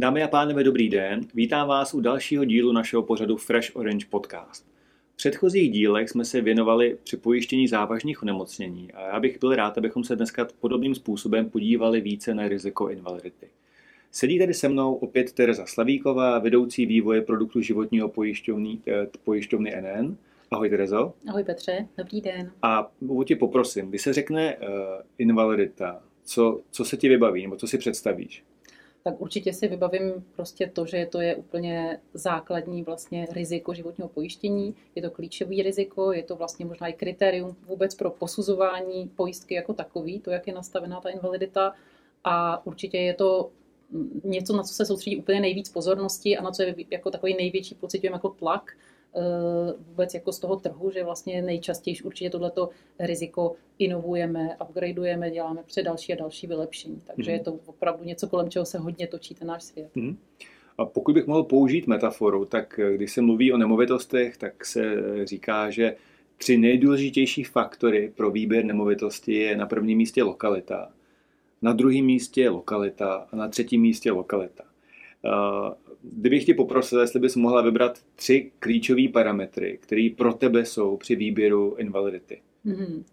Dámy a pánové, dobrý den. Vítám vás u dalšího dílu našeho pořadu Fresh Orange Podcast. V předchozích dílech jsme se věnovali při pojištění závažných onemocnění a já bych byl rád, abychom se dneska podobným způsobem podívali více na riziko invalidity. Sedí tady se mnou opět Tereza Slavíková, vedoucí vývoje produktu životního pojišťovny, eh, pojišťovny NN. Ahoj Terezo. Ahoj Petře, dobrý den. A tě poprosím, když se řekne uh, invalidita, co, co se ti vybaví, nebo co si představíš? Tak určitě si vybavím prostě to, že to je úplně základní vlastně riziko životního pojištění. Je to klíčový riziko, je to vlastně možná i kritérium vůbec pro posuzování pojistky jako takový, to, jak je nastavená ta invalidita. A určitě je to něco, na co se soustředí úplně nejvíc pozornosti a na co je jako takový největší pocit jako tlak, vůbec jako z toho trhu, že vlastně nejčastěji určitě tohleto riziko inovujeme, upgradeujeme, děláme před další a další vylepšení. Takže mm-hmm. je to opravdu něco, kolem čeho se hodně točí ten náš svět. Mm-hmm. A pokud bych mohl použít metaforu, tak eh, když se mluví o nemovitostech, tak se říká, že tři nejdůležitější faktory pro výběr nemovitosti je na prvním místě lokalita, na druhém místě lokalita a na třetím místě lokalita. Kdybych tě poprosil, jestli bys mohla vybrat tři klíčové parametry, které pro tebe jsou při výběru invalidity. Mm-hmm.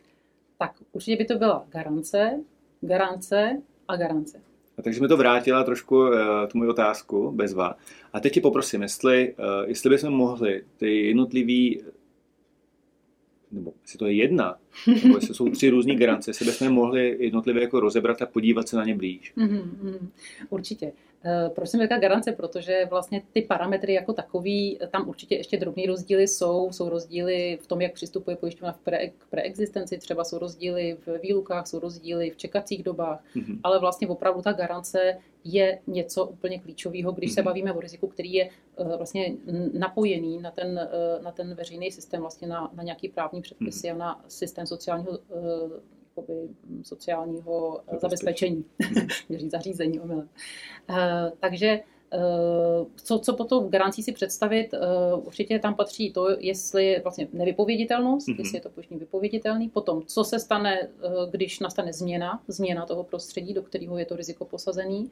Tak určitě by to byla garance, garance a garance. A takže mi to vrátila trošku uh, tu moji otázku, bezva. A teď ti poprosím, jestli, uh, jestli bychom mohli ty jednotlivý nebo jestli to je jedna, nebo jestli jsou tři různé garance, jestli bychom mohli jednotlivě jako rozebrat a podívat se na ně blíž. Mm-hmm, určitě. Eh, proč jsem říká garance? Protože vlastně ty parametry jako takový, tam určitě ještě drobné rozdíly jsou. Jsou rozdíly v tom, jak přistupuje pojišťovna v pre, k preexistenci, třeba jsou rozdíly v výlukách, jsou rozdíly v čekacích dobách, mm-hmm. ale vlastně opravdu ta garance je něco úplně klíčového, když mm-hmm. se mhm. bavíme o riziku, který je uh, vlastně napojený na ten, na ten veřejný systém, vlastně na, na nějaký právní předpisy mm-hmm. a na systém sociálního jakoby, sociálního eh, zabezpečení, měří zařízení omylem. Uh, takže uh, co, co potom garancí si představit, určitě tam patří to, jestli vlastně nevypověditelnost, mm-hmm. jestli je to pojištění vypověditelný, potom co se stane, když nastane změna, změna toho prostředí, do kterého je to riziko posazený,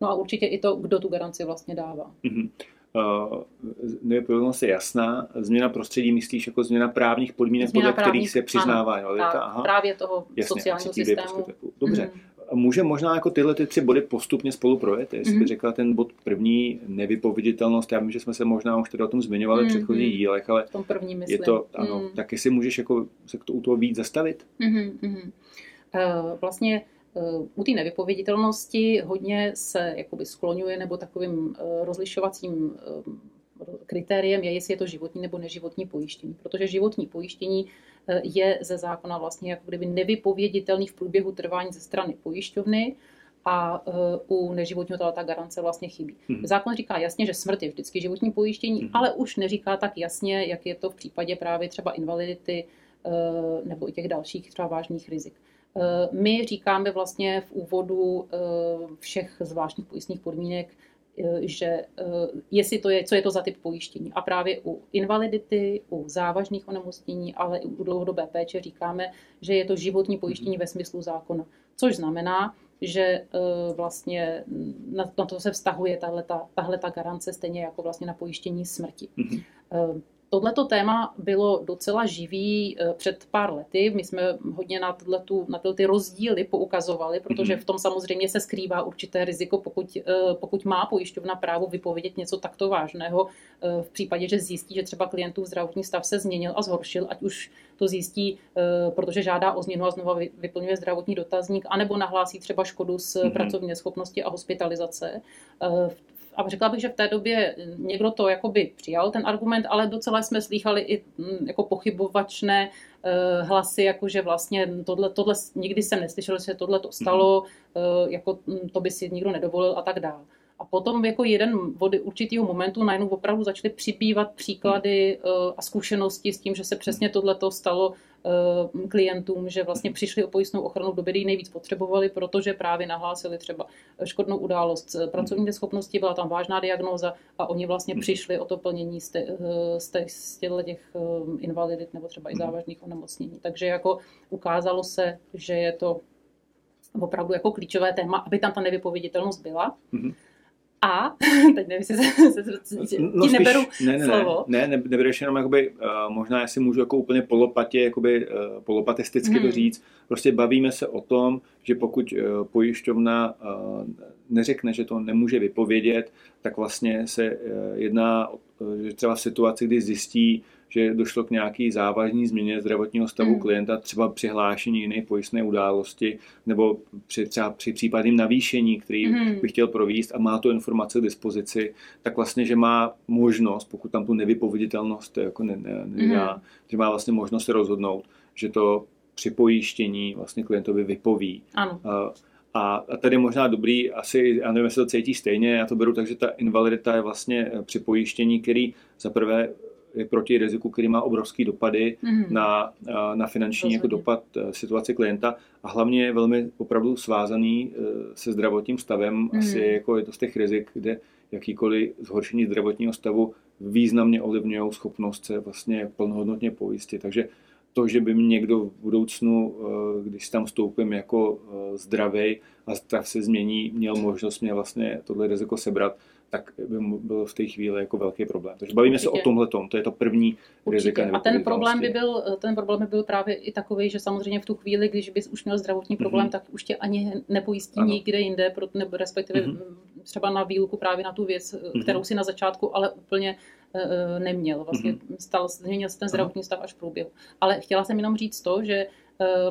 no a určitě i to, kdo tu garanci vlastně dává. Mm-hmm. Nevypovědnost je jasná. Změna prostředí myslíš jako změna právních podmínek, změna podle právních, kterých se přiznává ano, Aha. Právě toho Jasně, sociálního systému. Dobře. Mm. Může možná jako tyhle ty tři body postupně spolu projet? Jestli mm. řekla ten bod první, nevypověditelnost, já vím, že jsme se možná už tedy o tom zmiňovali mm. v předchozích dílech, ale v tom prvním myslím. je to, ano, mm. tak jestli můžeš jako se k to, u toho víc zastavit? Mm. Mm. Uh, vlastně Eh, u té nevypověditelnosti hodně se jakoby skloňuje nebo takovým eh, rozlišovacím eh, kritériem je, jestli je to životní nebo neživotní pojištění. Protože životní pojištění je ze zákona vlastně jako kdyby nevypověditelný v průběhu trvání ze strany pojišťovny a u neživotního ta garance vlastně chybí. Hmm. Zákon říká jasně, že smrt je vždycky životní pojištění, hmm. ale už neříká tak jasně, jak je to v případě právě třeba invalidity nebo i těch dalších třeba vážných rizik. Eh, my říkáme vlastně v úvodu eh, všech zvláštních pojistných podmínek, eh, že jestli to je, co je to za typ pojištění. A právě u invalidity, u závažných onemocnění, ale i u dlouhodobé péče říkáme, že je to životní pojištění ve smyslu zákona. Což znamená, že vlastně na to se vztahuje tahle ta garance stejně jako vlastně na pojištění smrti. Mm-hmm. Tohleto téma bylo docela živý eh, před pár lety. My jsme hodně na, tohletu, na tyhle ty rozdíly poukazovali, protože mhm. v tom samozřejmě se skrývá určité riziko, pokud, eh, pokud má pojišťovna právo vypovědět něco takto vážného eh, v případě, že zjistí, že třeba klientův zdravotní stav se změnil a zhoršil, ať už to zjistí, protože žádá o změnu a znova vyplňuje zdravotní dotazník, anebo nahlásí třeba škodu z mm-hmm. pracovní schopnosti a hospitalizace. V a řekla bych, že v té době někdo to jakoby přijal, ten argument, ale docela jsme slýchali i mm, jako pochybovačné eh, hlasy, jako že vlastně tohle, tohle nikdy jsem neslyšel, že se tohle to stalo, mm-hmm. jako mm, to by si nikdo nedovolil a tak dále. A potom jako jeden od určitého momentu najednou opravdu začaly připívat příklady eh, a zkušenosti s tím, že se přesně tohleto stalo eh, klientům, že vlastně přišli o pojistnou ochranu v době, kdy nejvíc potřebovali, protože právě nahlásili třeba škodnou událost pracovní neschopnosti, byla tam vážná diagnóza a oni vlastně hmm. přišli o to plnění z, te, eh, z, z těch invalidit nebo třeba i hmm. závažných onemocnění. Takže jako ukázalo se, že je to opravdu jako klíčové téma, aby tam ta nevypověditelnost byla. Mm-hmm. A, teď nevím, jestli se, se, se, se no, spíš, neberu ne, ne, slovo. Ne, ne, nebereš jenom jakoby, uh, možná jestli můžu jako úplně polopatě, jakoby uh, polopatisticky hmm. to říct, prostě bavíme se o tom, že pokud uh, pojišťovna uh, neřekne, že to nemůže vypovědět, tak vlastně se uh, jedná, uh, že třeba situaci, kdy zjistí, že došlo k nějaký závažné změně zdravotního stavu mm. klienta, třeba přihlášení jiné pojistné události, nebo při, třeba při případném navýšení, který mm. by chtěl províst a má tu informace k dispozici, tak vlastně, že má možnost, pokud tam tu nevypověditelnost jako ne, ne, nedá, mm. že má vlastně možnost se rozhodnout, že to při pojištění vlastně klientovi vypoví. Ano. A, a tady možná dobrý, asi, já nevím, jestli to cítí stejně, já to beru tak, že ta invalidita je vlastně při pojištění, který za prvé je proti riziku, který má obrovský dopady mm-hmm. na, na finanční jako dopad e, situace klienta a hlavně je velmi opravdu svázaný e, se zdravotním stavem. Mm-hmm. Asi jako je to z těch rizik, kde jakýkoliv zhoršení zdravotního stavu významně ovlivňují schopnost se vlastně plnohodnotně pojistit. Takže to, že by mi někdo v budoucnu, když tam vstoupím jako zdravý a stav se změní, měl možnost mě vlastně tohle riziko sebrat, tak by byl v té chvíli jako velký problém. Takže bavíme Určitě. se o tomhle to je to první rizika A ten problém by byl, ten problém by byl právě i takový, že samozřejmě v tu chvíli, když bys už měl zdravotní problém, mm-hmm. tak už tě ani nepojistí ano. nikde jinde, nebo respektive mm-hmm. třeba na výluku právě na tu věc, mm-hmm. kterou si na začátku ale úplně uh, neměl. Vlastně mm-hmm. stal, změnil se ten zdravotní stav až v průběhu. Ale chtěla jsem jenom říct to, že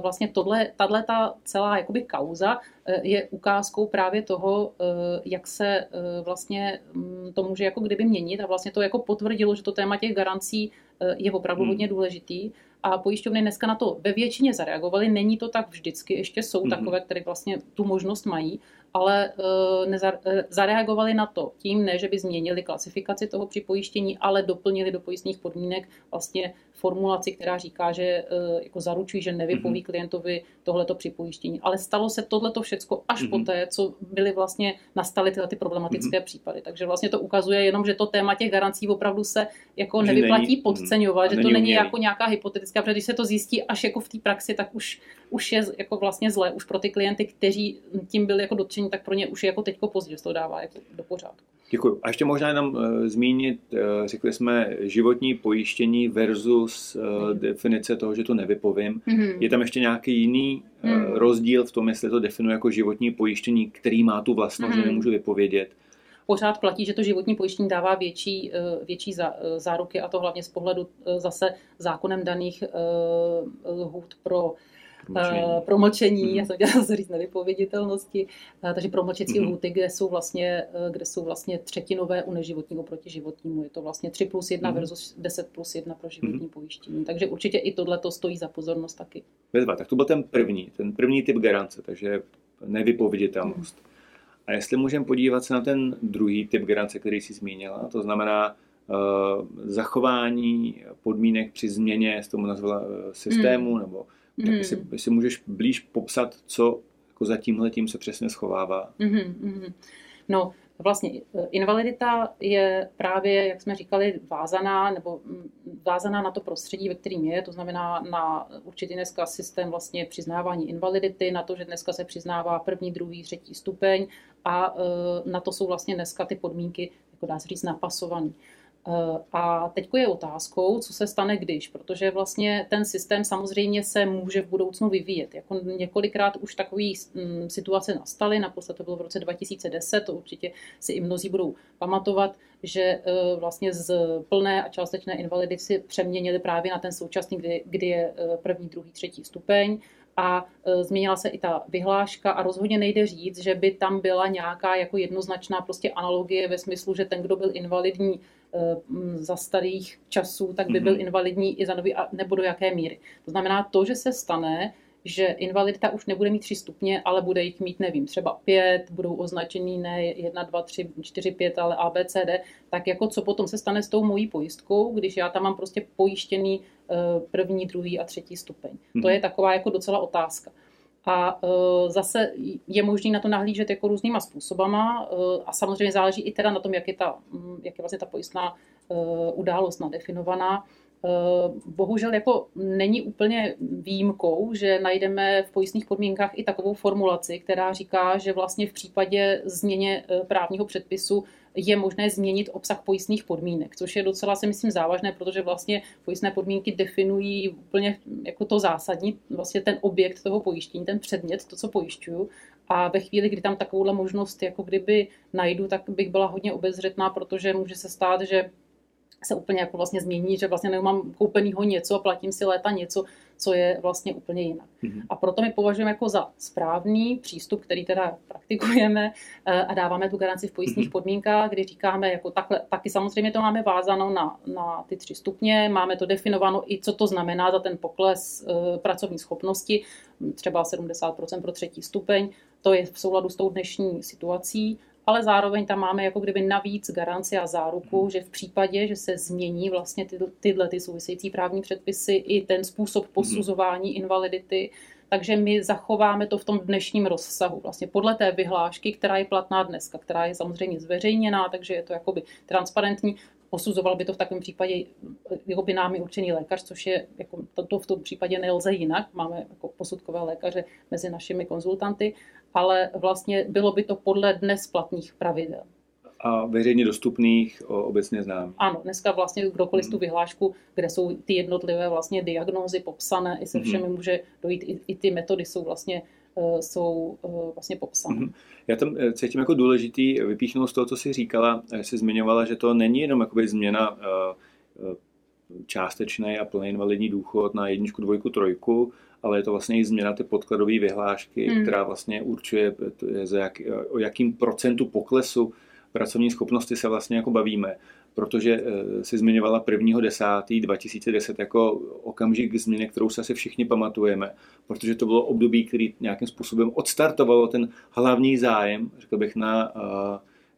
vlastně tohle, tahle ta celá jakoby kauza eh, je ukázkou právě toho, eh, jak se vlastně mm, to může jako kdyby měnit a vlastně to jako potvrdilo, že to téma těch garancí je opravdu hmm. hodně důležitý a pojišťovny dneska na to ve většině zareagovaly. Není to tak vždycky, ještě jsou hmm. takové, které vlastně tu možnost mají, ale zareagovali na to tím, ne, že by změnili klasifikaci toho připojištění, ale doplnili do pojistných podmínek vlastně formulaci, která říká, že eh, jako zaručují, že nevypoví mm-hmm. klientovi tohleto připojištění. Ale stalo se tohleto všecko až mm-hmm. po té, co byly vlastně nastaly tyhle ty problematické mm-hmm. případy. Takže vlastně to ukazuje jenom, že to téma těch garancí opravdu se jako že nevyplatí není, podceňovat, že to není umělý. jako nějaká hypotetická, protože když se to zjistí až jako v té praxi, tak už, už je jako vlastně zlé. Už pro ty klienty, kteří tím byli jako dotčeni, tak pro ně už je jako teďko pozdě, to dává jako do pořádku. Děkuji. A ještě možná jenom uh, zmínit, uh, řekli jsme životní pojištění versus uh, definice toho, že to nevypovím. Mm-hmm. Je tam ještě nějaký jiný uh, mm. rozdíl v tom, jestli to definuje jako životní pojištění, který má tu vlastnost, mm-hmm. že mhm. nemůžu vypovědět. Pořád platí, že to životní pojištění dává větší, větší záruky a to hlavně z pohledu zase zákonem daných lhůt pro promlčení, promlčení mm. já jsem dělala se říct nevypověditelnosti, takže promlčecí mm. lhuty, kde jsou vlastně, kde jsou vlastně třetinové u neživotního proti životnímu. Je to vlastně 3 plus 1 mm. versus 10 plus 1 pro životní mm. pojištění. Takže určitě i tohle to stojí za pozornost taky. Bezva, tak to byl ten první, ten první typ garance, takže nevypověditelnost. Mm. A jestli můžeme podívat se na ten druhý typ garance, který jsi zmínila, to znamená uh, zachování podmínek při změně, z tomu nazvala systému, mm. nebo tak jestli, hmm. jestli můžeš blíž popsat, co jako za tímhle tím se přesně schovává. Mm-hmm. No, vlastně eh, invalidita je právě, jak jsme říkali, vázaná nebo mm, vázaná na to prostředí, ve kterým je, to znamená na určitý dneska systém vlastně přiznávání invalidity, na to, že dneska se přiznává první, druhý, třetí stupeň a eh, na to jsou vlastně dneska ty podmínky, jako dá se říct, napasovaný. Eh, a teď je otázkou, co se stane když, protože vlastně ten systém samozřejmě se může v budoucnu vyvíjet. Jako několikrát už takové mm, situace nastaly, naposled to bylo v roce 2010, to určitě si i mnozí budou pamatovat, že eh, vlastně z plné a částečné invalidity si přeměnili právě na ten současný, kdy, kdy je eh, první, druhý, třetí stupeň a změnila se i ta vyhláška a rozhodně nejde říct, že by tam byla nějaká jako jednoznačná prostě analogie ve smyslu, že ten, kdo byl invalidní za starých časů, tak by byl mhm. invalidní i za nový, nebo do jaké míry. To znamená to, že se stane, že invalidita už nebude mít tři stupně, ale bude jich mít, nevím, třeba pět, budou označený ne jedna, dva, tři, čtyři, pět, ale A, B, C, D, tak jako co potom se stane s tou mojí pojistkou, když já tam mám prostě pojištěný eh, první, druhý a třetí stupeň. To mhm. je taková jako docela otázka. A uh, zase je možné na to nahlížet jako různýma způsobama uh, a samozřejmě záleží i teda na tom, jak je, ta, jak je vlastně ta pojistná uh, událost nadefinovaná. Bohužel jako není úplně výjimkou, že najdeme v pojistných podmínkách i takovou formulaci, která říká, že vlastně v případě změně právního předpisu je možné změnit obsah pojistných podmínek, což je docela, si myslím, závažné, protože vlastně pojistné podmínky definují úplně jako to zásadní, vlastně ten objekt toho pojištění, ten předmět, to, co pojišťuju. A ve chvíli, kdy tam takovouhle možnost jako kdyby najdu, tak bych byla hodně obezřetná, protože může se stát, že se úplně jako vlastně změní, že vlastně nemám koupenýho něco a platím si léta něco, co je vlastně úplně jinak. Mm-hmm. A proto my považujeme jako za správný přístup, který teda praktikujeme eh, a dáváme tu garanci v pojistných mm-hmm. podmínkách, kdy říkáme, jako takhle, taky samozřejmě to máme vázáno na, na ty tři stupně, máme to definováno i, co to znamená za ten pokles uh, pracovní schopnosti, třeba 70% pro třetí stupeň, to je v souladu s tou dnešní situací ale zároveň tam máme jako kdyby navíc garanci a záruku, mhm. že v případě, že se změní vlastně ty, tyhle ty související právní předpisy i ten způsob mhm. posuzování invalidity, takže my zachováme to v tom dnešním rozsahu, vlastně podle té vyhlášky, která je platná dneska, která je samozřejmě zveřejněná, takže je to jakoby transparentní. Posuzoval by to v takovém případě jako by námi určený lékař, což je, jako, to, to v tom případě nelze jinak. Máme jako posudkové lékaře mezi našimi konzultanty ale vlastně bylo by to podle dnes platných pravidel. A veřejně dostupných, obecně známých. Ano, dneska vlastně kdokoliv hmm. tu vyhlášku, kde jsou ty jednotlivé vlastně diagnózy popsané, i se hmm. všemi hmm. může dojít, i, i ty metody jsou vlastně jsou e, vlastně popsané. Mm-hmm. Já tam e, cítím jako důležitý vypíchnout z toho, co jsi říkala, jsi zmiňovala, že to není jenom jakoby změna částečný a plný invalidní důchod na jedničku, dvojku, trojku, ale je to vlastně i změna ty podkladové vyhlášky, hmm. která vlastně určuje, za jak, o jakým procentu poklesu pracovní schopnosti se vlastně jako bavíme. Protože eh, si zmiňovala 1.10.2010 2010 jako okamžik změny, kterou se asi všichni pamatujeme, protože to bylo období, který nějakým způsobem odstartovalo ten hlavní zájem, řekl bych, na uh,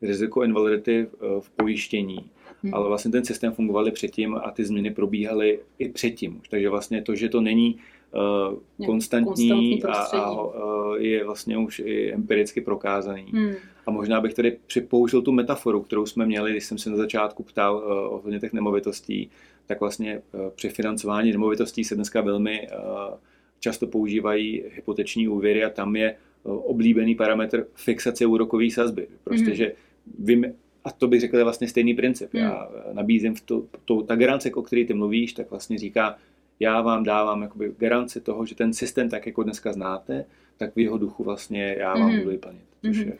riziko invalidity v pojištění. Hmm. Ale vlastně ten systém fungoval i předtím a ty změny probíhaly i předtím. Takže vlastně to, že to není uh, konstantní a, a uh, je vlastně už i empiricky prokázaný. Hmm. A možná bych tady připoužil tu metaforu, kterou jsme měli, když jsem se na začátku ptal uh, ohledně těch nemovitostí, tak vlastně uh, při financování nemovitostí se dneska velmi uh, často používají hypoteční úvěry a tam je oblíbený parametr fixace úrokové sazby. Prostě, hmm. že vím, a to bych řekl je vlastně stejný princip. Hmm. Já nabízím v to, to, ta garance, o které ty mluvíš, tak vlastně říká, já vám dávám jakoby garanci toho, že ten systém, tak jako dneska znáte, tak v jeho duchu vlastně já vám mm-hmm. budu vyplnit. Mm-hmm.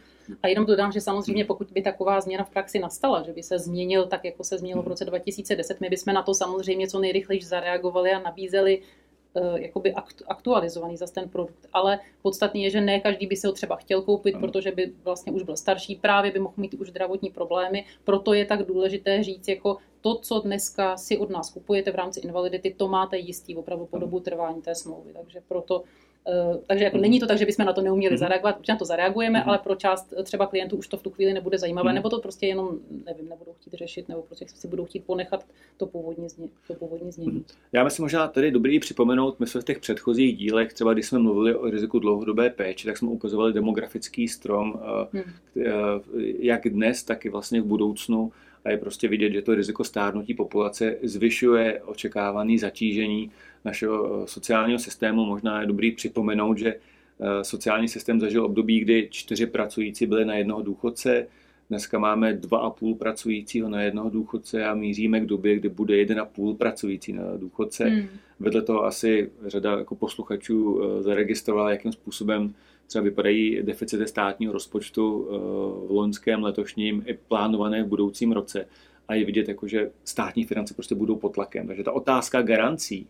A jenom dodám, že samozřejmě pokud by taková změna v praxi nastala, že by se změnil tak, jako se změnilo v roce 2010, my bychom na to samozřejmě co nejrychleji zareagovali a nabízeli uh, jakoby aktualizovaný za ten produkt. Ale podstatný je, že ne každý by se ho třeba chtěl koupit, ano. protože by vlastně už byl starší, právě by mohl mít už zdravotní problémy. Proto je tak důležité říct, jako to, co dneska si od nás kupujete v rámci invalidity, to máte jistý opravdu po dobu trvání té smlouvy. Takže proto Uh, takže jako není to tak, že bychom na to neuměli mm. zareagovat, protože na to zareagujeme, mm. ale pro část třeba klientů už to v tu chvíli nebude zajímavé, mm. nebo to prostě jenom, nevím, nebudou chtít řešit, nebo prostě si budou chtít ponechat to původní, zně, to původní znění. Já myslím možná tady dobrý připomenout, my jsme v těch předchozích dílech, třeba když jsme mluvili o riziku dlouhodobé péče, tak jsme ukazovali demografický strom, mm. jak dnes, tak i vlastně v budoucnu a je prostě vidět, že to riziko stárnutí populace zvyšuje očekávané zatížení našeho eh, sociálního systému. Možná je dobrý připomenout, že eh, sociální systém zažil období, kdy čtyři pracující byli na jednoho důchodce, Dneska máme dva a půl pracujícího na jednoho důchodce a míříme k době, kdy bude jeden a půl pracující na důchodce. Hmm. Vedle toho asi řada jako posluchačů eh, zaregistrovala, jakým způsobem třeba vypadají deficity státního rozpočtu eh, v loňském, letošním i plánované v budoucím roce. A je vidět, jako, že státní finance prostě budou pod tlakem. Takže ta otázka garancí,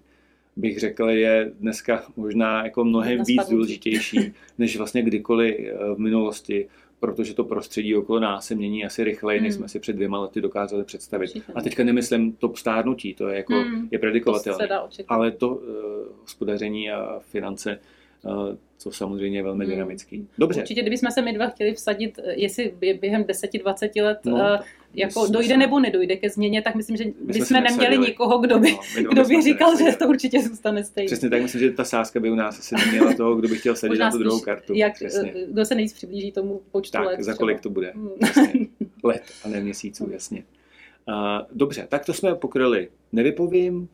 bych řekl, je dneska možná jako mnohem víc důležitější, než vlastně kdykoliv eh, v minulosti, protože to prostředí okolo nás se mění asi rychleji, hmm. než jsme si před dvěma lety dokázali představit. Určitě. A teďka nemyslím to stárnutí, to je jako hmm. je predikovatelné. Ale to uh, hospodaření a finance co samozřejmě je velmi hmm. dynamický. Dobře. Určitě, kdybychom se my dva chtěli vsadit, jestli během 10-20 let no, uh, jako dojde se... nebo nedojde ke změně, tak myslím, že bychom neměli nikoho, kdo by, no, kdo by říkal, že to určitě zůstane stejné. Přesně tak, myslím, že ta sázka by u nás asi neměla toho, kdo by chtěl sedět na tu druhou kartu. Jak, Přesně. Eh, kdo se nejvíc přiblíží tomu počtu tak, let. za kolik třeba. to bude. Hmm. Přesně. Let a ne měsíců, jasně. Uh, dobře, tak to jsme pokryli. Nevypovím,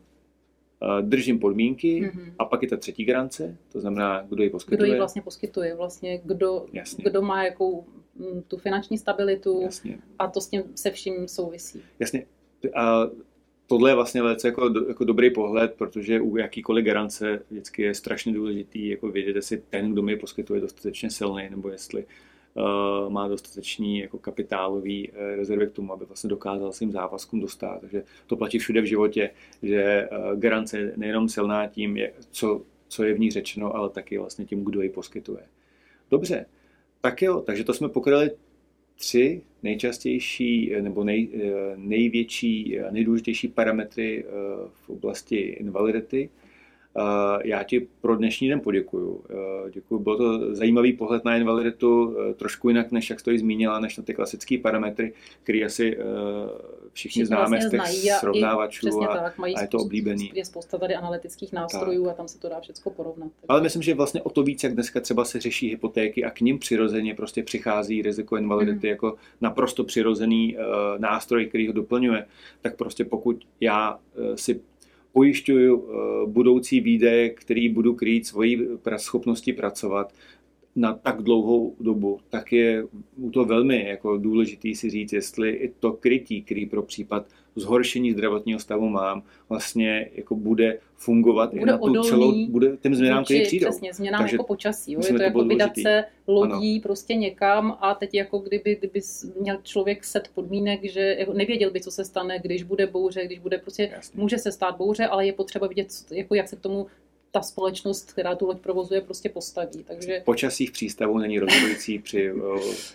držím podmínky mm-hmm. a pak je ta třetí garance, to znamená, kdo ji poskytuje. Kdo ji vlastně poskytuje, vlastně kdo, kdo má jakou mm, tu finanční stabilitu Jasně. a to s tím se vším souvisí. Jasně. A tohle je vlastně velice jako, jako dobrý pohled, protože u jakýkoliv garance vždycky je strašně důležitý jako vědět, jestli ten, kdo mi poskytuje, dostatečně silný, nebo jestli uh, má dostatečný jako kapitálový uh, rezervy k tomu, aby vlastně dokázal svým závazkům dostat. Takže to platí všude v životě, že uh, garance je nejenom silná tím, co, co je v ní řečeno, ale taky vlastně tím, kdo ji poskytuje. Dobře, tak jo, takže to jsme pokryli tři nejčastější nebo nej, největší, nejdůležitější parametry v oblasti invalidity. Já ti pro dnešní den poděkuju. Děkuji, byl to zajímavý pohled na invaliditu, trošku jinak, než jak to ji zmínila, než na ty klasické parametry, které asi všichni, všichni známe vlastně z těch srovnávačů a, tak, mají a je to oblíbený. Je spousta tady analytických nástrojů tak. a tam se to dá všechno porovnat. Tak. Ale myslím, že vlastně o to víc, jak dneska třeba se řeší hypotéky a k ním přirozeně prostě přichází riziko invalidity mm. jako naprosto přirozený uh, nástroj, který ho doplňuje, tak prostě pokud já uh, si pojišťuju uh, budoucí výdaje, který budu krýt svoji schopnosti pracovat, na tak dlouhou dobu, tak je to velmi jako důležitý si říct, jestli i to krytí, který pro případ zhoršení zdravotního stavu mám, vlastně jako bude fungovat bude i na tu odolný, celou, bude těm změnám, které přijdou. Přesně, změnám Takže jako počasí. Jo? Je to, to jako vydat se lodí ano. prostě někam a teď jako kdyby, kdyby měl člověk set podmínek, že jako nevěděl by, co se stane, když bude bouře, když bude prostě, Jasně. může se stát bouře, ale je potřeba vidět, jako jak se k tomu ta společnost, která tu loď provozuje, prostě postaví. Takže... Počasí v přístavu není rozhodující při,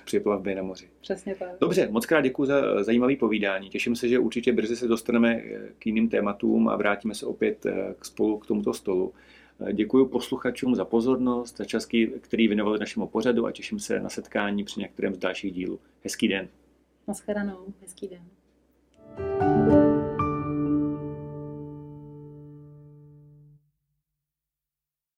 při plavbě na moři. Přesně tak. Dobře, moc krát děkuji za zajímavý povídání. Těším se, že určitě brzy se dostaneme k jiným tématům a vrátíme se opět eh, k spolu k tomuto stolu. Eh, děkuji posluchačům za pozornost, za čas, který věnovali našemu pořadu a těším se na setkání při některém z dalších dílů. Hezký den. Naschledanou, hezký den.